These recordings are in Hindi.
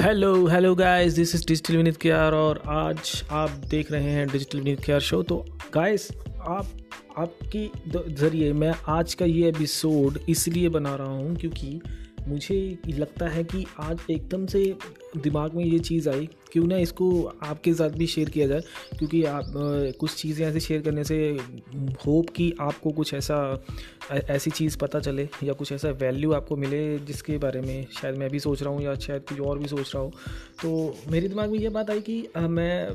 Hello hello guys this is digital Vineet care और आज आप देख रहे हैं डिजिटल विनीत केयर शो तो गाइस आप, आपकी ज़रिए मैं आज का ये एपिसोड इसलिए बना रहा हूँ क्योंकि मुझे लगता है कि आज एकदम से दिमाग में ये चीज़ आई, क्यों ना इसको आपके साथ भी शेयर किया जाए, क्योंकि आप कुछ चीज़ें ऐसे शेयर करने से होप कि आपको कुछ ऐसा ऐसी चीज़ पता चले या कुछ ऐसा वैल्यू आपको मिले जिसके बारे में शायद मैं भी सोच रहा हूँ या शायद कुछ और भी सोच रहा हूँ। तो मेरे दिमाग में ये बात आई कि मैं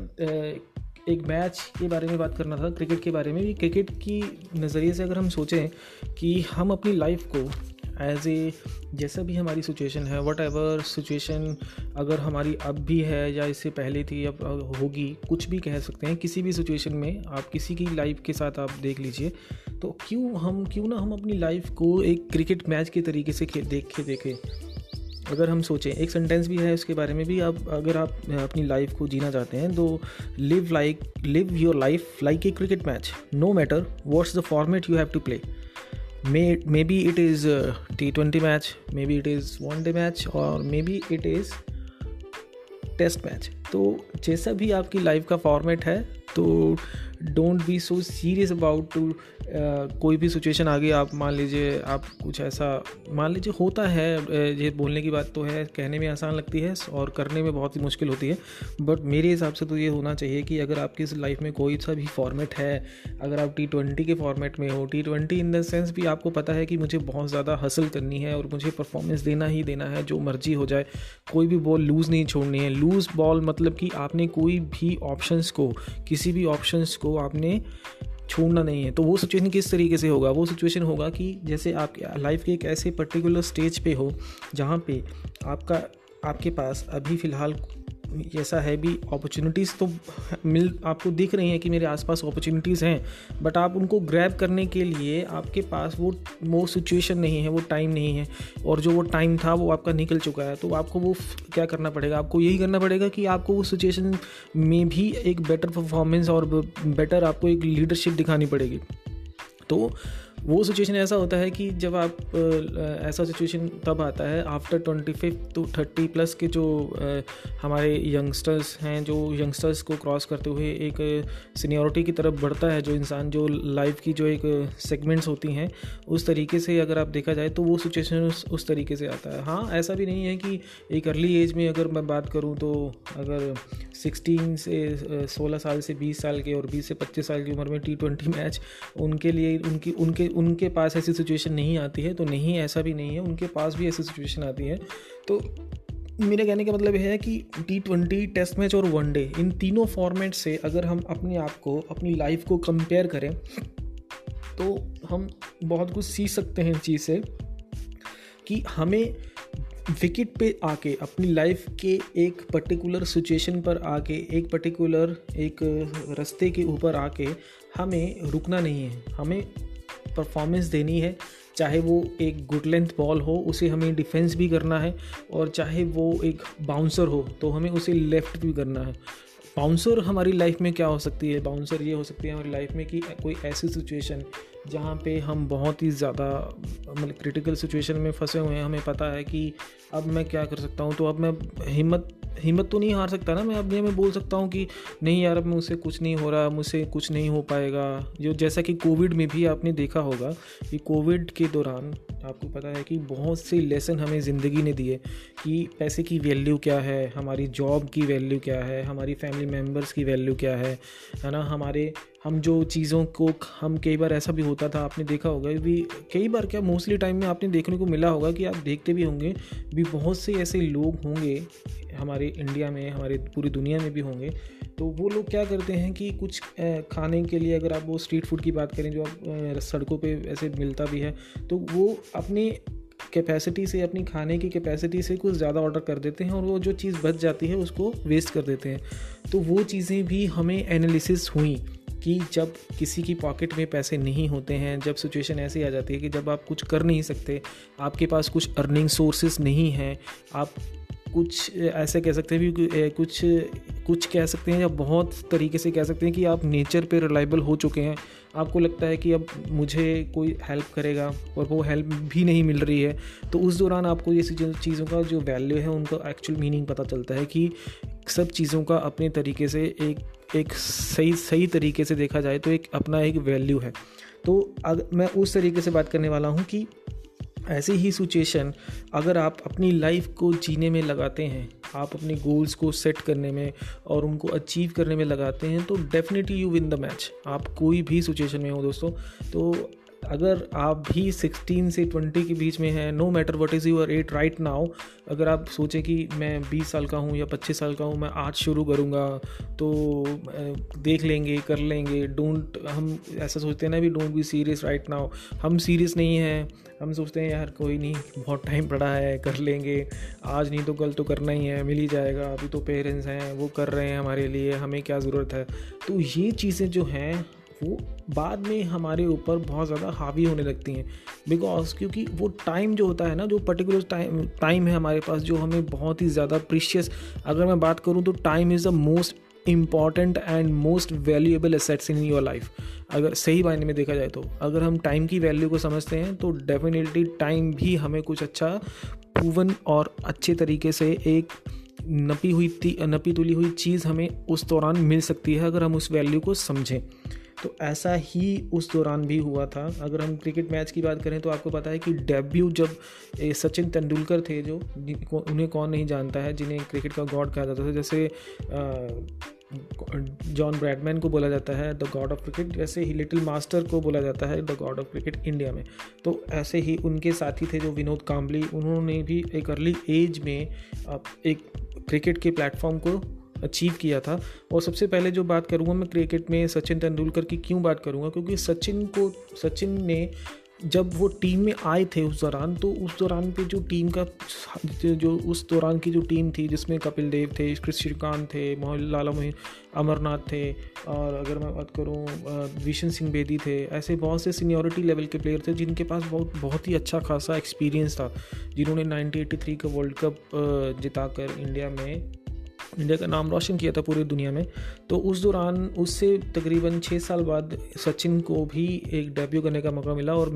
एक मैच के बारे में बात करना था क्रिकेट के बारे में भी। क्रिकेट की नज़रिए से अगर हम सोचें कि हम अपनी लाइफ को एज ए जैसा भी हमारी सिचुएशन है वट एवर सिचुएशन अगर हमारी अब भी है या इससे पहले थी अब होगी कुछ भी कह सकते हैं किसी भी सिचुएशन में आप किसी की लाइफ के साथ आप देख लीजिए तो क्यों हम क्यों ना हम अपनी लाइफ को एक क्रिकेट मैच के तरीके से खे, देख के देखें। अगर हम सोचें एक सेंटेंस भी है उसके बारे में भी आप अगर आप अपनी लाइफ को जीना चाहते हैं तो live like live your life like a cricket match no matter what's the format you have to play may maybe it is T twenty match maybe it is one day match और maybe it is test match तो जैसा भी आपकी लाइफ का फॉर्मेट है तो don't be so serious about to कोई भी सिचुएशन आ गई आप मान लीजिए, आप कुछ ऐसा, मान लीजिए होता है ये बोलने की बात तो है, कहने में आसान लगती है और करने में बहुत ही मुश्किल होती है बट मेरे हिसाब से तो ये होना चाहिए कि अगर आपकी लाइफ में कोई सा भी फॉर्मेट है, अगर आप टी ट्वेंटी के फॉर्मेट में हो T twenty in the sense भी आपको पता है कि मुझे बहुत ज़्यादा हसल करनी है और मुझे परफॉर्मेंस देना ही देना है, जो मर्ज़ी हो जाए, कोई भी बॉल लूज़ नहीं छोड़नी है लूज़ बॉल मतलब कि आपने कोई भी ऑप्शंस को, किसी भी ऑप्शंस को आपने छोड़ना नहीं है। तो वो सिचुएशन किस तरीके से होगा? वो सिचुएशन होगा कि जैसे आप लाइफ के एक ऐसे पर्टिकुलर स्टेज पे हो, जहाँ पे आपका, आपके पास अभी फ़िलहाल ऐसा है भी अपॉर्चुनिटीज़ तो मिल, आपको दिख रही हैं कि मेरे आसपास अपॉर्चुनिटीज़ हैं बट आप उनको ग्रैब करने के लिए आपके पास वो वो सिचुएशन नहीं है, वो टाइम नहीं है, और जो वो टाइम था वो आपका निकल चुका है तो आपको वो क्या करना पड़ेगा? आपको यही करना पड़ेगा कि आपको वो सिचुएशन में भी एक बेटर परफॉर्मेंस और बेटर आपको एक लीडरशिप दिखानी पड़ेगी। तो वो सिचुएशन ऐसा होता है कि जब आप ऐसा सिचुएशन तब आता है after twenty fifth to thirty plus के जो हमारे यंगस्टर्स हैं जो यंगस्टर्स को क्रॉस करते हुए एक सीनियोरिटी की तरफ़ बढ़ता है जो इंसान जो लाइफ की जो एक सेगमेंट्स होती हैं उस तरीके से अगर आप देखा जाए तो वो सिचुएशन उस, उस तरीके से आता है। हाँ ऐसा भी नहीं है कि एक अर्ली एज में अगर मैं बात करूँ तो अगर सिक्सटीन से सोलह साल से बीस साल के और बीस से पच्चीस साल की उम्र में टी ट्वेंटी मैच उनके लिए उनकी उनके उनके पास ऐसी सिचुएशन नहीं आती है तो नहीं, ऐसा भी नहीं है, उनके पास भी ऐसी सिचुएशन आती है। तो मेरे कहने का मतलब है कि टी ट्वेंटी टेस्ट मैच और वनडे इन तीनों फॉर्मेट से अगर हम अपने आप को, अपनी लाइफ को कंपेयर करें तो हम बहुत कुछ सीख सकते हैं इस चीज़ से कि हमें विकेट पे आके, अपनी लाइफ के एक पर्टिकुलर सिचुएशन पर आके, एक पर्टिकुलर एक रास्ते के ऊपर आके हमें रुकना नहीं है। हमें परफॉर्मेंस देनी है, चाहे वो एक गुड लेंथ बॉल हो, उसे हमें डिफेंस भी करना है, और चाहे वो एक बाउंसर हो तो हमें उसे लेफ़्ट भी करना है। बाउंसर हमारी लाइफ में क्या हो सकती है? बाउंसर ये हो सकती है हमारी लाइफ में कि कोई ऐसी सिचुएशन जहाँ पे हम बहुत ही ज़्यादा मतलब क्रिटिकल सिचुएशन में फंसे हुए हैं। हमें पता है कि अब मैं क्या कर सकता हूँ तो अब मैं हिम्मत हिम्मत तो नहीं हार सकता ना मैं अपने में बोल सकता हूँ कि नहीं यार, अब मुझसे कुछ नहीं हो रहा, मुझसे कुछ नहीं हो पाएगा। जो जैसा कि कोविड में भी आपने देखा होगा कि कोविड के दौरान आपको पता है कि बहुत से लेसन हमें ज़िंदगी ने दिए कि पैसे की वैल्यू क्या है, हमारी जॉब की वैल्यू क्या है, हमारी फैमिली मेंबर्स की वैल्यू क्या है है ना? हमारे हम जो चीज़ों को हम कई बार ऐसा भी होता था, आपने देखा होगा भी कई बार क्या मोस्टली टाइम में आपने देखने को मिला होगा कि आप देखते भी होंगे, भी बहुत से ऐसे लोग होंगे हमारे इंडिया में, हमारे पूरी दुनिया में भी होंगे। तो वो लोग क्या करते हैं कि कुछ खाने के लिए अगर आप वो स्ट्रीट फ़ूड की बात करें जो आप सड़कों पे ऐसे मिलता भी है तो वो अपनी कैपेसिटी से, अपनी खाने की कैपेसिटी से कुछ ज़्यादा ऑर्डर कर देते हैं और वो जो चीज़ बच जाती है उसको वेस्ट कर देते हैं। तो वो चीज़ें भी हमें एनालिसिस हुई। कि जब किसी की पॉकेट में पैसे नहीं होते हैं, जब सिचुएशन ऐसी आ जाती है कि जब आप कुछ कर नहीं सकते, आपके पास कुछ अर्निंग सोर्सेज नहीं हैं, आप कुछ ऐसे कह सकते हैं भी कुछ कुछ कह सकते हैं या बहुत तरीके से कह सकते हैं कि आप नेचर पे रिलायबल हो चुके हैं। आपको लगता है कि अब मुझे कोई हेल्प करेगा और वो हेल्प भी नहीं मिल रही है तो उस दौरान आपको ये चीज़ों का जो वैल्यू है, उनका एक्चुअल मीनिंग पता चलता है कि सब चीज़ों का अपने तरीके से एक एक सही सही तरीके से देखा जाए तो एक अपना एक वैल्यू है। तो अगर मैं उस तरीके से बात करने वाला हूँ कि ऐसी ही सिचुएशन अगर आप अपनी लाइफ को जीने में लगाते हैं, आप अपने गोल्स को सेट करने में और उनको अचीव करने में लगाते हैं तो definitely you win the match आप कोई भी सिचुएशन में हो दोस्तों तो अगर आप भी 16 से 20 के बीच में हैं no matter what is your at right now अगर आप सोचें कि मैं 20 साल का हूँ या 25 साल का हूँ, मैं आज शुरू करूँगा तो देख लेंगे, कर लेंगे। डोंट हम ऐसा सोचते हैं ना भी don't be serious right now हम सीरियस नहीं हैं। हम सोचते हैं, यार, कोई नहीं, बहुत टाइम पड़ा है, कर लेंगे। आज नहीं तो कल तो करना ही है, मिल ही जाएगा। अभी तो पेरेंट्स हैं, वो कर रहे हैं हमारे लिए, हमें क्या ज़रूरत है? तो ये चीज़ें जो हैं वो बाद में हमारे ऊपर बहुत ज़्यादा हावी होने लगती हैं। बिकॉज़ क्योंकि वो टाइम जो होता है ना, जो पर्टिकुलर टाइम टाइम है हमारे पास, जो हमें बहुत ही ज़्यादा प्रीशियस अगर मैं बात करूँ तो time is the most important and most valuable assets in your life अगर सही मायने में देखा जाए तो अगर हम टाइम की वैल्यू को समझते हैं तो डेफिनेटली टाइम भी हमें कुछ अच्छा प्रूवन और अच्छे तरीके से एक नपी हुई नपी तुली हुई चीज़ हमें उस दौरान मिल सकती है, अगर हम उस वैल्यू को समझें। तो ऐसा ही उस दौरान भी हुआ था। अगर हम क्रिकेट मैच की बात करें तो आपको पता है कि डेब्यू जब सचिन तेंदुलकर थे जो उन्हें कौन नहीं जानता है, जिन्हें क्रिकेट का गॉड कहा जाता था। जैसे जॉन ब्रैडमैन को बोला जाता है, द गॉड ऑफ़ क्रिकेट वैसे ही लिटिल मास्टर को बोला जाता है, the god of cricket India में। तो ऐसे ही उनके साथी थे जो विनोद काम्बली उन्होंने भी एक अर्ली एज में एक क्रिकेट के प्लेटफॉर्म को अचीव किया था। और सबसे पहले जो बात करूँगा मैं क्रिकेट में सचिन तेंदुलकर की क्यों बात करूँगा? क्योंकि सचिन को, सचिन ने जब वो टीम में आए थे उस दौरान तो उस दौरान पे जो टीम का, जो उस दौरान की जो टीम थी, जिसमें कपिल देव थे, क्रिस श्रीकांत थे, मोहन, लाला मोहिन, अमरनाथ थे, और अगर मैं बात करूँ विशन सिंह बेदी थे, ऐसे बहुत से सीनियोरिटी लेवल के प्लेयर थे, जिनके पास बहुत बहुत ही अच्छा खासा एक्सपीरियंस था, जिन्होंने 1983 का वर्ल्ड कप जिताकर इंडिया में इंडिया का नाम रोशन किया था पूरी दुनिया में। तो उस दौरान उससे तकरीबन छः साल बाद सचिन को भी एक डेब्यू करने का मौका मिला और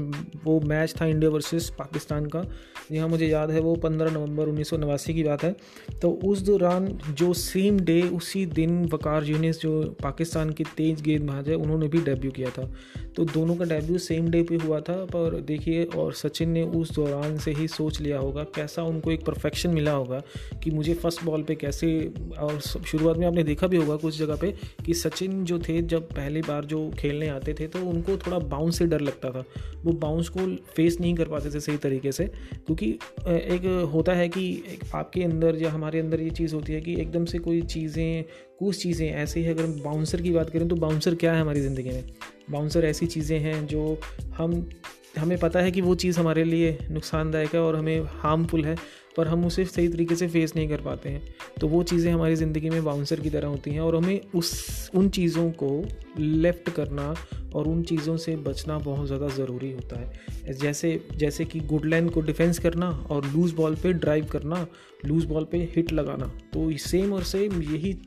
वो मैच था इंडिया वर्सेस पाकिस्तान का। यहाँ मुझे याद है वो पंद्रह नवंबर उन्नीस सौ नवासी की बात है। तो उस दौरान जो सेम डे उसी दिन वकार यूनिस जो पाकिस्तान के तेज गेंदबाज है, उन्होंने भी डेब्यू किया था। तो दोनों का डेब्यू सेम डे पे हुआ था, पर देखिए, और सचिन ने उस दौरान से ही सोच लिया होगा, कैसा उनको एक परफेक्शन मिला होगा कि मुझे फ़र्स्ट बॉल पे कैसे और शुरुआत में आपने देखा भी होगा कुछ जगह पे कि सचिन जो थे, जब पहली बार जो खेलने आते थे तो उनको थोड़ा बाउंस से डर लगता था। वो बाउंस को फेस नहीं कर पाते थे सही तरीके से, क्योंकि एक होता है कि आपके अंदर या हमारे अंदर ये चीज़ होती है कि एकदम से कोई चीज़ें, कुछ चीज़ें ऐसे ही अगर हम बाउंसर की बात करें तो बाउंसर क्या है हमारी ज़िंदगी में? बाउंसर ऐसी चीज़ें हैं जो हम, हमें पता है कि वो चीज़ हमारे लिए नुकसानदायक है और हमें हार्मफुल है। पर हम उसे सही तरीके से फेस नहीं कर पाते हैं। तो वो चीज़ें हमारी ज़िंदगी में बाउंसर की तरह होती हैं और हमें उस, उन चीज़ों को लेफ़्ट करना और उन चीज़ों से बचना बहुत ज़्यादा ज़रूरी होता है। जैसे जैसे कि गुड लाइन को डिफेंस करना और लूज़ बॉल पे ड्राइव करना लूज़ बॉल पे हिट लगाना तो सेम और सेम यही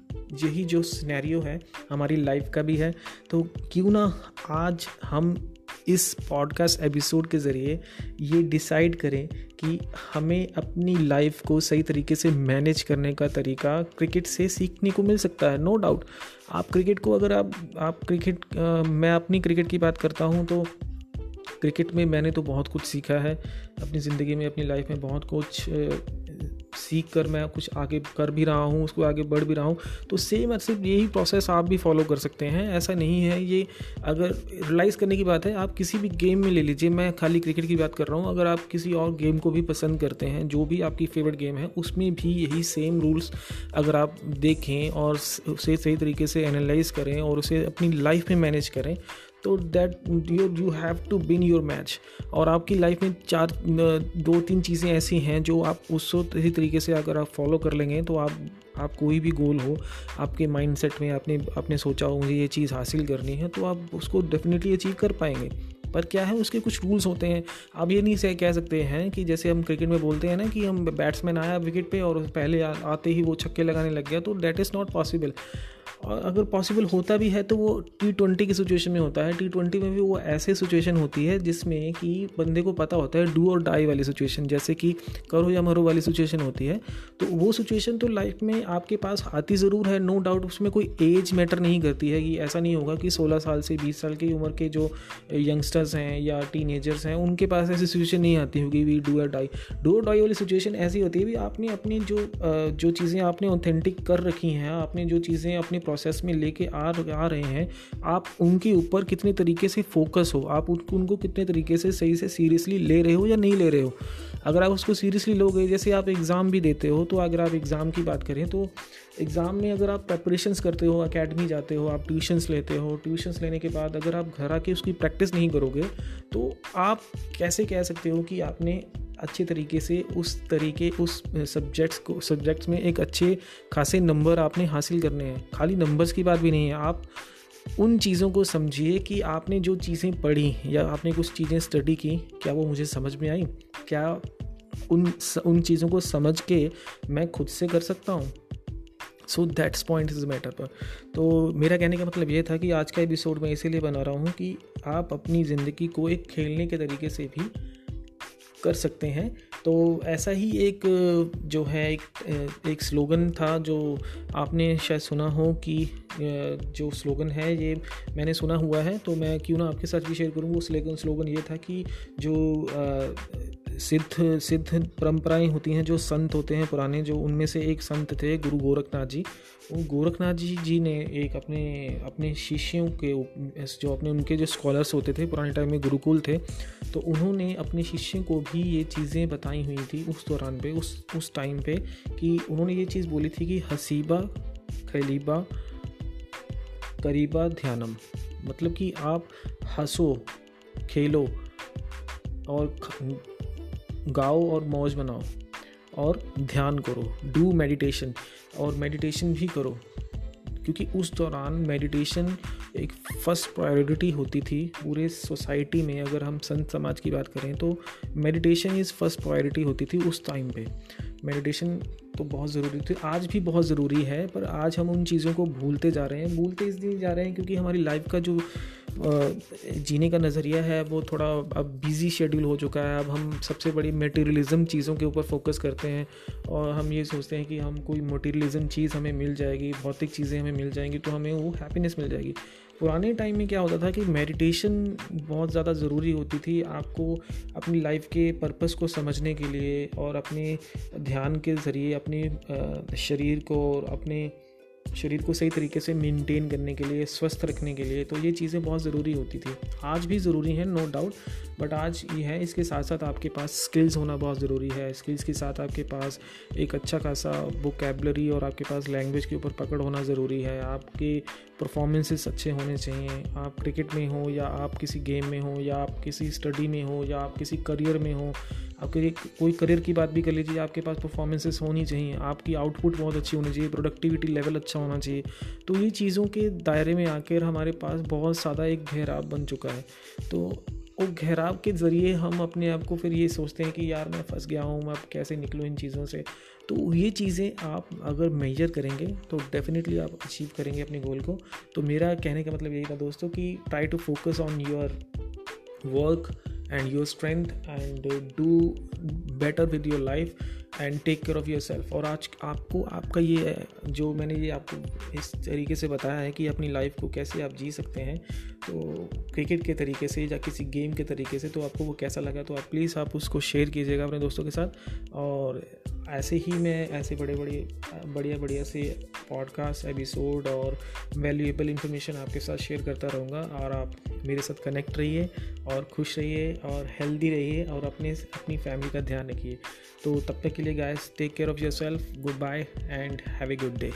यही जो सिनेरियो है हमारी लाइफ का भी है। तो क्यों ना आज हम इस पॉडकास्ट एपिसोड के ज़रिए ये डिसाइड करें कि हमें अपनी लाइफ को सही तरीके से मैनेज करने का तरीका क्रिकेट से सीखने को मिल सकता है नो डाउट आप क्रिकेट को अगर आप आप क्रिकेट आ, मैं अपनी क्रिकेट की बात करता हूँ तो क्रिकेट में मैंने तो बहुत कुछ सीखा है। अपनी ज़िंदगी में अपनी लाइफ में बहुत कुछ सीख कर मैं कुछ आगे कर भी रहा हूँ, उसको आगे बढ़ भी रहा हूँ तो सेम सिर्फ़ यही प्रोसेस आप भी फॉलो कर सकते हैं, ऐसा नहीं है, ये अगर रियलाइज़ करने की बात है, आप किसी भी गेम में ले लीजिए, मैं खाली क्रिकेट की बात कर रहा हूँ, अगर आप किसी और गेम को भी पसंद करते हैं, जो भी आपकी फेवरेट गेम है, उसमें भी यही सेम रूल्स अगर आप देखें और उसे सही तरीके से एनालाइज करें और उसे अपनी लाइफ में मैनेज करें तो that you you have to win your match और आपकी लाइफ में चार, दो, तीन चीज़ें ऐसी हैं जो आप उस तरीके से अगर आप फॉलो कर लेंगे तो आप आप कोई भी गोल हो, आपके माइंड सेट में आपने आपने सोचा हो, मुझे ये चीज़ हासिल करनी है तो आप उसको डेफिनेटली अचीव कर पाएँगे। पर क्या है, उसके कुछ रूल्स होते हैं। आप ये नहीं से कह सकते हैं कि जैसे हम क्रिकेट में बोलते हैं ना कि हम बैट्समैन आया विकेट पे और पहले आते ही वो छक्के लगाने लग गया तो डैट इज़ नॉट पॉसिबल और अगर पॉसिबल होता भी है तो वो टी ट्वेंटी की सिचुएशन में होता है। टी ट्वेंटी में भी वो ऐसे सिचुएशन होती है जिसमें कि बंदे को पता होता है डू और डाई वाली सिचुएशन जैसे कि करो या मरो वाली सिचुएशन होती है। तो वो सिचुएशन तो लाइफ में आपके पास आती ज़रूर है। नो डाउट उसमें कोई एज मैटर नहीं करती है कि ऐसा नहीं होगा कि सोलह साल से बीस साल की उम्र के जो यंगस्टर्स हैं या टीन हैं, उनके पास ऐसी सिचुएशन नहीं आती होगी we do or die do or die वाली सिचुएशन ऐसी होती है भी आपने अपनी जो जो चीज़ें आपने ऑथेंटिक कर रखी हैं, आपने जो चीज़ें अपनी प्रोसेस में लेके आ आ रहे हैं। आप उनके ऊपर कितने तरीके से फोकस हो? आप उनको उनको कितने तरीके से सही से सीरियसली ले रहे हो या नहीं ले रहे हो? अगर आप उसको सीरियसली लोगे, जैसे आप एग्ज़ाम भी देते हो तो अगर आप एग्ज़ाम की बात करें तो एग्ज़ाम में अगर आप प्रेपरेशंस करते हो अकेडमी जाते हो, आप ट्यूशन्स लेते हो ट्यूशन्स लेने के बाद अगर आप घर आके उसकी प्रैक्टिस नहीं करोगे तो आप कैसे कह सकते हो कि आपने अच्छे तरीके से उस तरीके, उस सब्जेक्ट्स को सब्जेक्ट्स में एक अच्छे खासे नंबर आपने हासिल करने हैं। खाली नंबर्स की बात भी नहीं है, आप उन चीज़ों को समझिए कि आपने जो चीज़ें पढ़ी या आपने कुछ चीज़ें स्टडी की, क्या वो मुझे समझ में आई? क्या उन उन चीज़ों को समझ के मैं खुद से कर सकता हूँ? So that's point is matter पर। तो मेरा कहने का मतलब ये था कि आज का एपिसोड मैं इसीलिए बना रहा हूँ कि आप अपनी ज़िंदगी को एक खेलने के तरीके से भी कर सकते हैं। तो ऐसा ही एक, जो है, एक एक स्लोगन था जो आपने शायद सुना हो कि जो स्लोगन है ये मैंने सुना हुआ है। तो मैं क्यों ना आपके साथ भी शेयर करूँ, वो स्लोगन स्लोगन ये था कि जो सिद्ध सिद्ध परंपराएँ होती हैं, जो संत होते हैं पुराने, जो उनमें से एक संत थे गुरु गोरखनाथ जी। वो गोरखनाथ जी जी ने एक अपने अपने शिष्यों के जो अपने, उनके जो स्कॉलर्स होते थे, पुराने टाइम में गुरुकुल थे तो उन्होंने अपने शिष्यों को भी ये चीज़ें बताई हुई थी उस दौरान पे, उस उस टाइम पे, कि उन्होंने ये चीज़ बोली थी कि हसीबा, खलीबा, करीबा ध्यानम। मतलब कि आप हंसो, खेलो और गाओ और मौज बनाओ और ध्यान करो डू मेडिटेशन और मेडिटेशन भी करो। क्योंकि उस दौरान मेडिटेशन एक फ़र्स्ट प्रायोरिटी होती थी पूरे सोसाइटी में। अगर हम संत समाज की बात करें तो मेडिटेशन इज़ फ़र्स्ट प्रायोरिटी होती थी उस टाइम पे। मेडिटेशन तो बहुत ज़रूरी थी, आज भी बहुत ज़रूरी है, पर आज हम उन चीज़ों को भूलते जा रहे हैं। भूलते इसलिए जा रहे हैं क्योंकि हमारी लाइफ का जो जीने का नज़रिया है, वो थोड़ा अब बिज़ी शेड्यूल हो चुका है। अब हम सबसे बड़ी मटेरियलिज़म चीज़ों के ऊपर फोकस करते हैं और हम ये सोचते हैं कि हम कोई मटेरियलिज़म चीज़ हमें मिल जाएगी, भौतिक चीज़ें हमें मिल जाएँगी तो हमें वो हैप्पीनेस मिल जाएगी। पुराने टाइम में क्या होता था कि मेडिटेशन बहुत ज़्यादा ज़रूरी होती थी आपको अपनी लाइफ के पर्पस को समझने के लिए और अपने ध्यान के ज़रिए, अपने शरीर को और अपने शरीर को सही तरीके से मेंटेन करने के लिए, स्वस्थ रखने के लिए तो ये चीज़ें बहुत ज़रूरी होती थी। आज भी ज़रूरी हैं नो डाउट बट आज ये है, इसके साथ साथ आपके पास स्किल्स होना बहुत ज़रूरी है। स्किल्स के साथ आपके पास एक अच्छा खासा वोकेबलरी और आपके पास लैंग्वेज के ऊपर पकड़ होना ज़रूरी है। आपके परफॉर्मेंसेस अच्छे होने चाहिए। आप क्रिकेट में हो या आप किसी गेम में हो या आप किसी स्टडी में हो या आप किसी करियर में हो आपके कोई करियर की बात भी कर लीजिए, आपके पास परफॉर्मेंसेस होनी चाहिए, आपकी आउटपुट बहुत अच्छी होनी चाहिए प्रोडक्टिविटी लेवल अच्छा होना चाहिए। तो ये चीज़ों के दायरे में आकर हमारे पास बहुत ज़्यादा एक घेराव बन चुका है। तो वो घेराव के ज़रिए हम अपने आप को फिर ये सोचते हैं कि यार मैं फंस गया हूँ मैं अब कैसे निकलूँ इन चीज़ों से? तो ये चीज़ें आप अगर मेजर करेंगे तो डेफिनेटली आप अचीव करेंगे अपने गोल को। तो मेरा कहने का मतलब यही था दोस्तों कि try to focus on your work and your strength and do better with your life and take care of yourself और आज आपको, आपका ये, जो मैंने ये आपको इस तरीके से बताया है कि अपनी लाइफ को कैसे आप जी सकते हैं तो क्रिकेट के तरीके से या किसी गेम के तरीके से तो आपको वो कैसा लगा तो आप प्लीज़ आप उसको शेयर कीजिएगा अपने दोस्तों के साथ। और ऐसे ही मैं, ऐसे बड़े बड़े बढ़िया बढ़िया से पॉडकास्ट एपिसोड और वैल्यूएबल इन्फॉर्मेशन आपके साथ शेयर करता रहूँगा और आप मेरे साथ कनेक्ट रहिए और खुश रहिए और हेल्दी रहिए और अपने, अपनी फैमिली का ध्यान रखिए। तो तब तक के लिए guys take care of yourself goodbye and have a good day